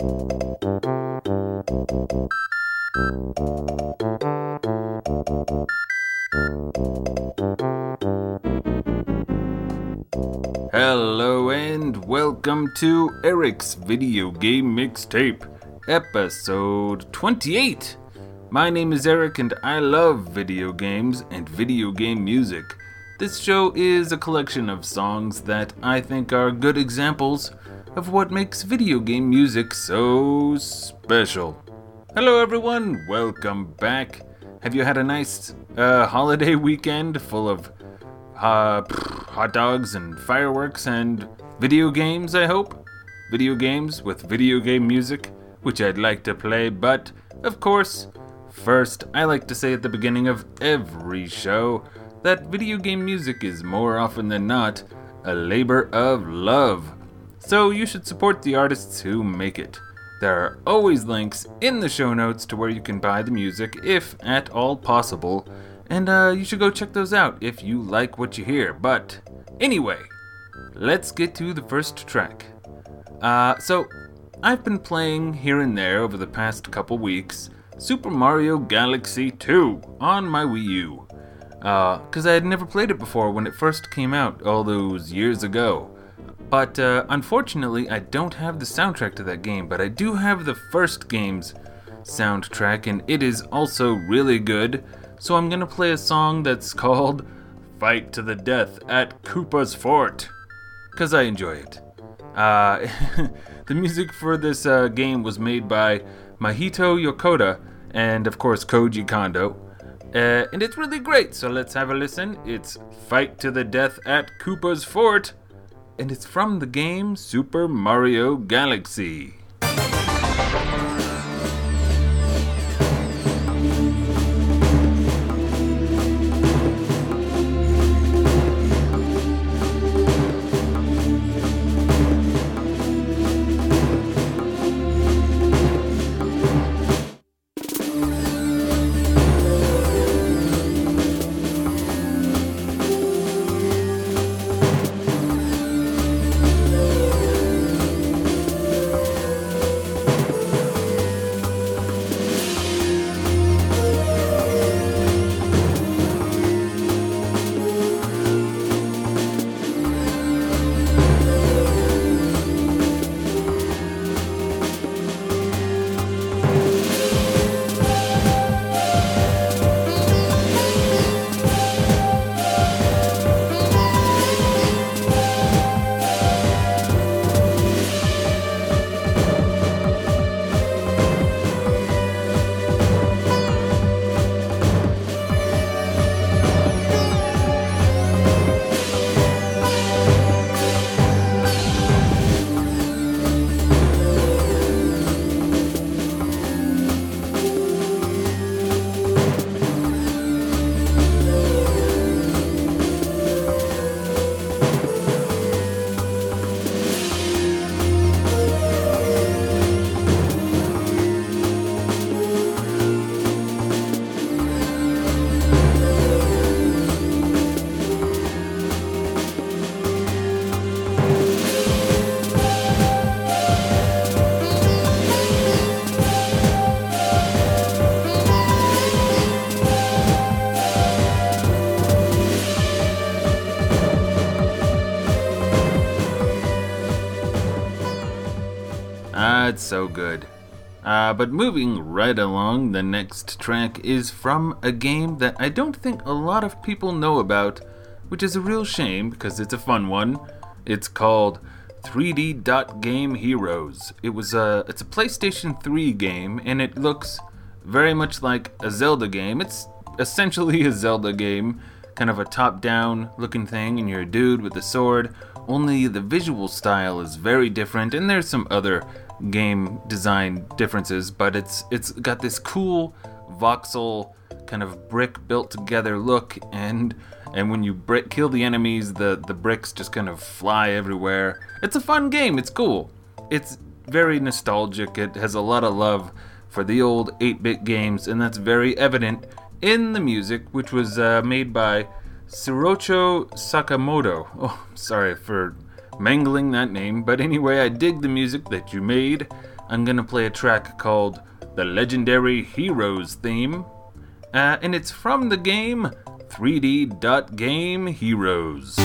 Hello and welcome to Eric's Video Game Mixtape, episode 28. My name is Eric and I love video games and video game music. This show is a collection of songs that I think are good examples of what makes video game music so special. Hello, everyone, welcome back. Have you had a nice uh, holiday weekend full of uh, hot dogs and fireworks and video games, I hope? Video games with video game music, which I'd like to play, but of course, first, I like to say at the beginning of every show that video game music is more often than not a labor of love. So you should support the artists who make it. There are always links in the show notes to where you can buy the music if at all possible and uh, you should go check those out if you like what you hear. But anyway, let's get to the first track. Uh, so, I've been playing here and there over the past couple weeks Super Mario Galaxy 2 on my Wii U. Because uh, I had never played it before when it first came out all those years ago. But uh, unfortunately, I don't have the soundtrack to that game, but I do have the first game's soundtrack, and it is also really good so I'm gonna play a song that's called Fight to the Death at Koopa's Fort, because I enjoy it. Uh, the music for this uh, game was made by Mahito Yokota and, of course, Koji Kondo. Uh, and it's really great, so let's have a listen. It's Fight to the Death at Koopa's Fort, and it's from the game Super Mario Galaxy. That's so good. Uh, but moving right along, the next track is from a game that I don't think a lot of people know about, which is a real shame because it's a fun one. It's called 3D Dot Game Heroes. It was a it's a PlayStation 3 game and it looks very much like a Zelda game. It's essentially a Zelda game, kind of a top-down looking thing and you're a dude with a sword. Only the visual style is very different and there's some other game design differences, but it's it's got this cool voxel kind of brick built together look and and when you brick, kill the enemies the the bricks just kind of fly everywhere. It's a fun game it's cool. It's very nostalgic it has a lot of love for the old 8-bit games and that's very evident in the music which was uh, made by Sirocho Sakamoto. Oh sorry for mangling that name, but anyway, I dig the music that you made. I'm gonna play a track called The Legendary Heroes Theme, uh, and it's from the game 3D Game Heroes.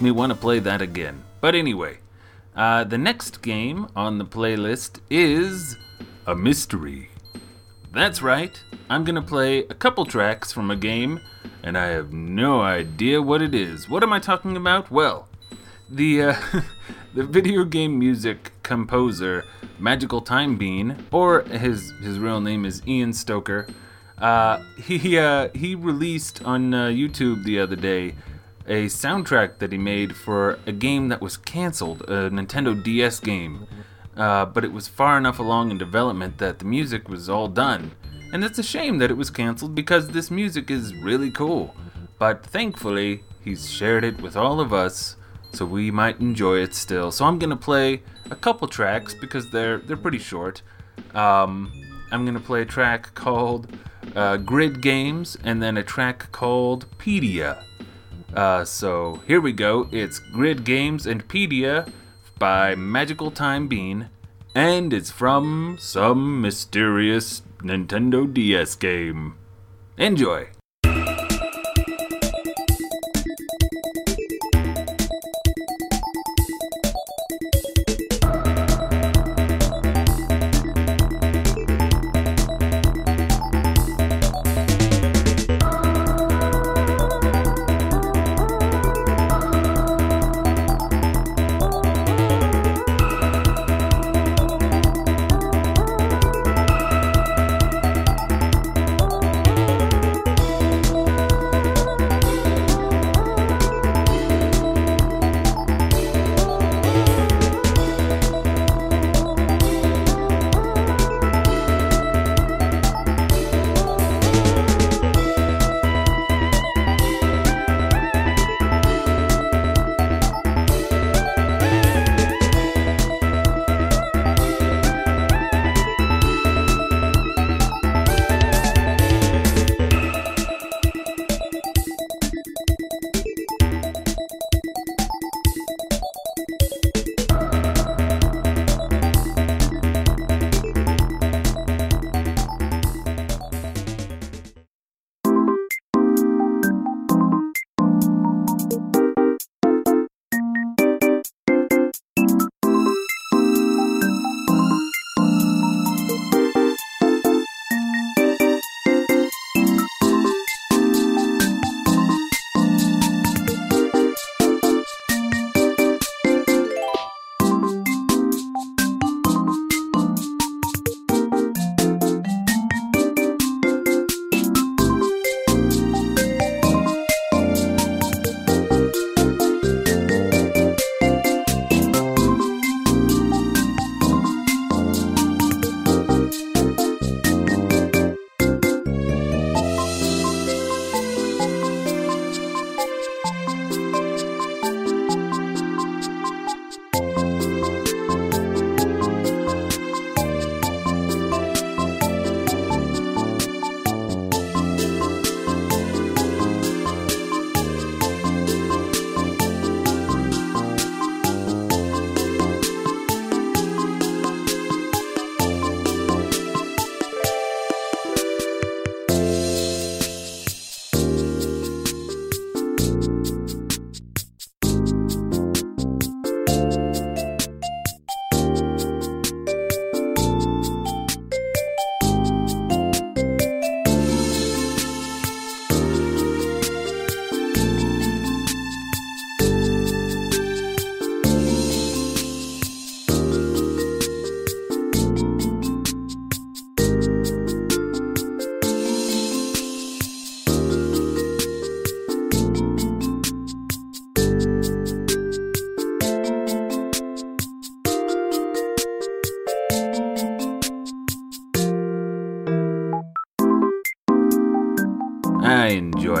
Me want to play that again. But anyway, uh, the next game on the playlist is a mystery. That's right, I'm gonna play a couple tracks from a game, and I have no idea what it is. What am I talking about? Well, the uh, the video game music composer Magical Time Bean, or his his real name is Ian Stocker. Uh, he uh, he released on uh, YouTube the other day a soundtrack that he made for a game that was canceled, a Nintendo DS game. Uh, but it was far enough along in development that the music was all done. And it's a shame that it was canceled because this music is really cool. But thankfully, he's shared it with all of us, so we might enjoy it still. So I'm gonna play a couple tracks because they're they're pretty short. Um, I'm gonna play a track called uh, Grid Games and then a track called Pedia. Uh, so here we go. It's Grid Games and Pedia by Magical Time Bean, and it's from some mysterious Nintendo DS game. Enjoy!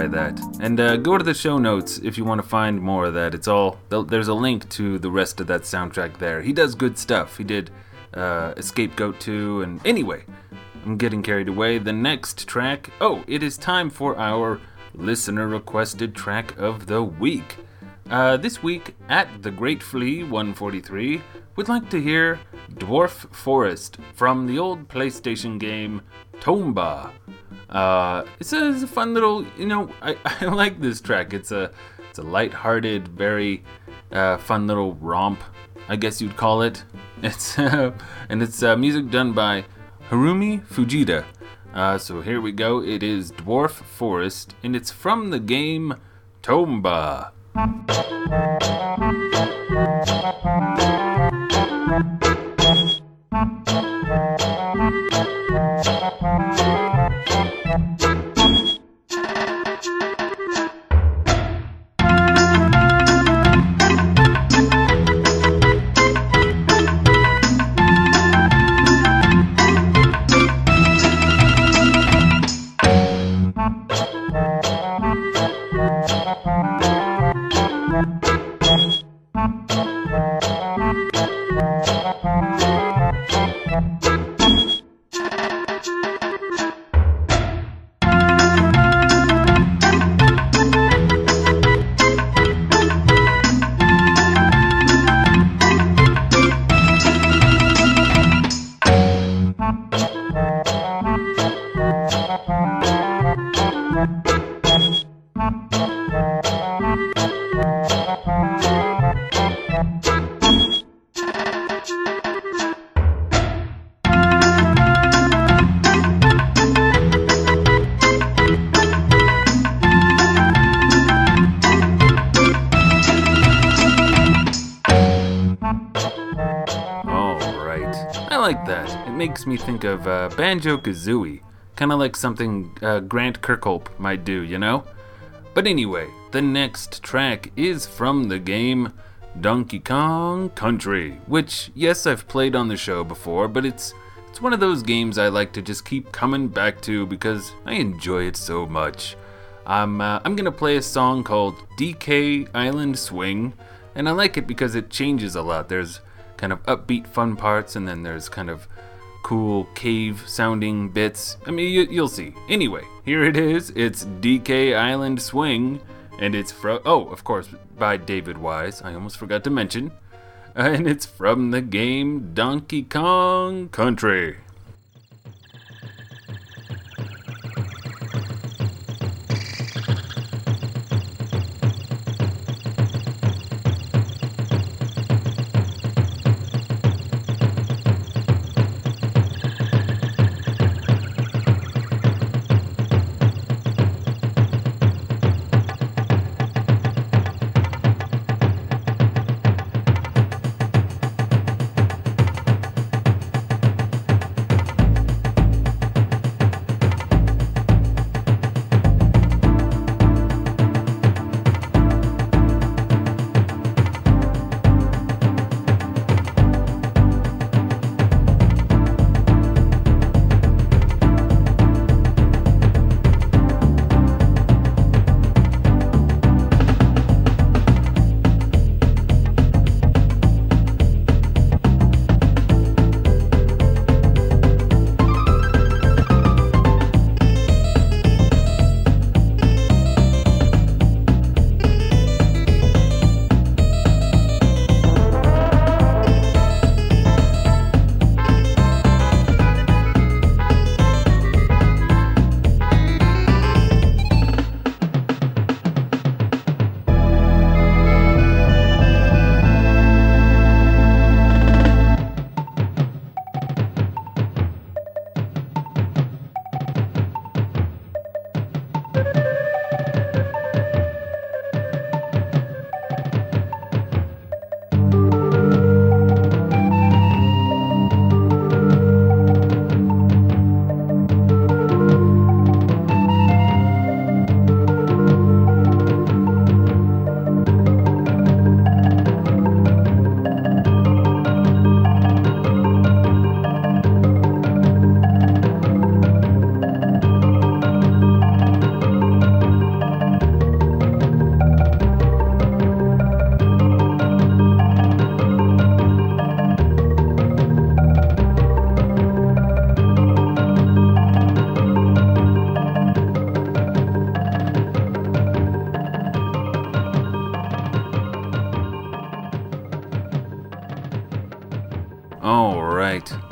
Enjoy that. And uh, go to the show notes if you want to find more of that. It's all there's a link to the rest of that soundtrack there. He does good stuff. He did uh, Escape Goat 2, and anyway, I'm getting carried away. The next track. Oh, it is time for our listener requested track of the week. Uh, this week at the Great Flea 143, would like to hear Dwarf Forest from the old PlayStation game Tomba. Uh, it's, a, it's a fun little, you know, I, I like this track. It's a it's a light-hearted, very uh, fun little romp, I guess you'd call it. It's uh, and it's uh, music done by Harumi Fujita. Uh, so here we go. It is Dwarf Forest, and it's from the game Tomba. Like that. It makes me think of uh, Banjo Kazooie. Kind of like something uh, Grant Kirkhope might do, you know? But anyway, the next track is from the game Donkey Kong Country, which, yes, I've played on the show before, but it's it's one of those games I like to just keep coming back to because I enjoy it so much. I'm, uh, I'm gonna play a song called DK Island Swing, and I like it because it changes a lot. There's kind of upbeat, fun parts, and then there's kind of cool cave sounding bits. I mean, you, will see. Anyway, here it is. It's DK Island Swing, and it's from, oh, of course, by David Wise. I almost forgot to mention. And it's from the game Donkey Kong Country.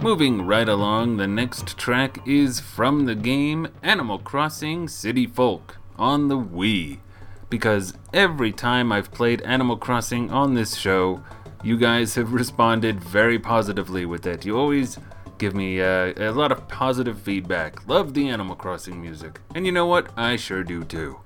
Moving right along, the next track is from the game Animal Crossing City Folk on the Wii. Because every time I've played Animal Crossing on this show, you guys have responded very positively with it. You always give me uh, a lot of positive feedback. Love the Animal Crossing music. And you know what? I sure do too.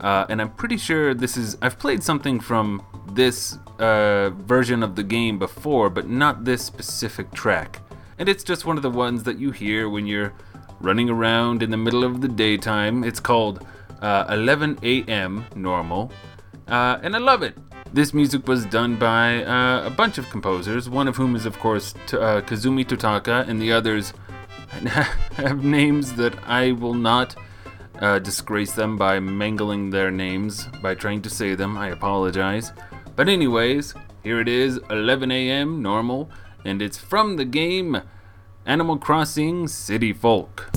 Uh, and I'm pretty sure this is. I've played something from this uh, version of the game before, but not this specific track. And it's just one of the ones that you hear when you're running around in the middle of the daytime. It's called uh, 11 a.m. normal. Uh, and I love it. This music was done by uh, a bunch of composers, one of whom is, of course, T- uh, Kazumi Totaka, and the others have names that I will not uh, disgrace them by mangling their names by trying to say them. I apologize. But, anyways, here it is 11 a.m. normal, and it's from the game Animal Crossing City Folk.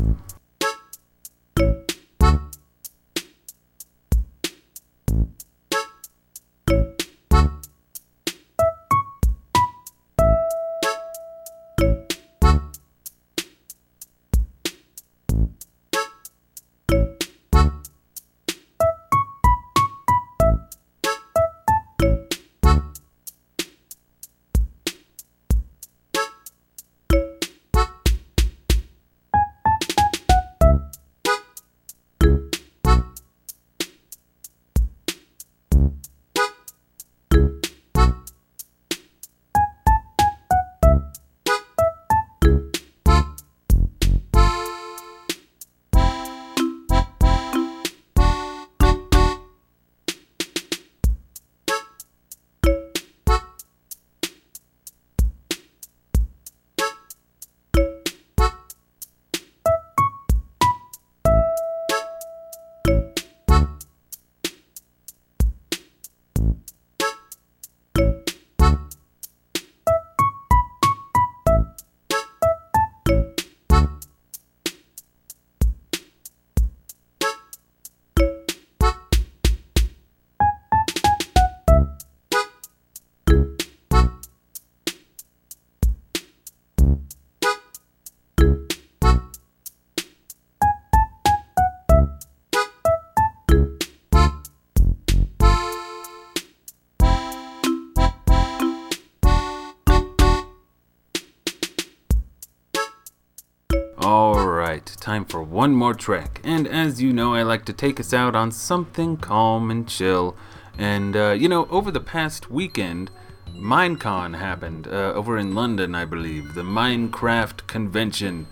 Alright, time for one more track. And as you know, I like to take us out on something calm and chill. And, uh, you know, over the past weekend, Minecon happened uh, over in London, I believe, the Minecraft convention.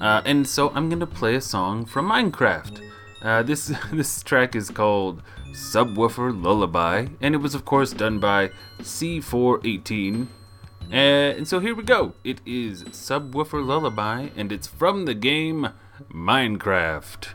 Uh, and so I'm gonna play a song from Minecraft. Uh, this this track is called Subwoofer Lullaby, and it was of course done by C418. Uh, and so here we go. It is Subwoofer Lullaby, and it's from the game Minecraft.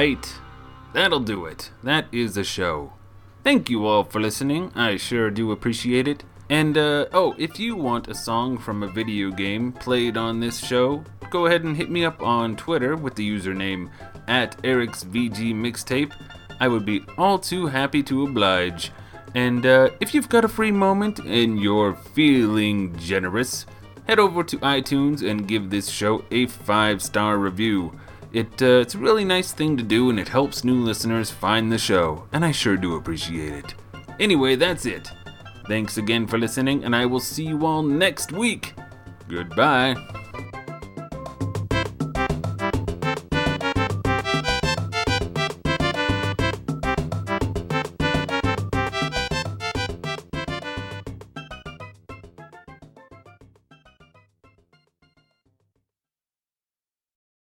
Right. That'll do it. That is the show. Thank you all for listening. I sure do appreciate it. And, uh, oh, if you want a song from a video game played on this show, go ahead and hit me up on Twitter with the username at Eric's VG Mixtape. I would be all too happy to oblige. And uh, if you've got a free moment and you're feeling generous, head over to iTunes and give this show a five star review. It, uh, it's a really nice thing to do and it helps new listeners find the show, and I sure do appreciate it. Anyway, that's it. Thanks again for listening, and I will see you all next week. Goodbye.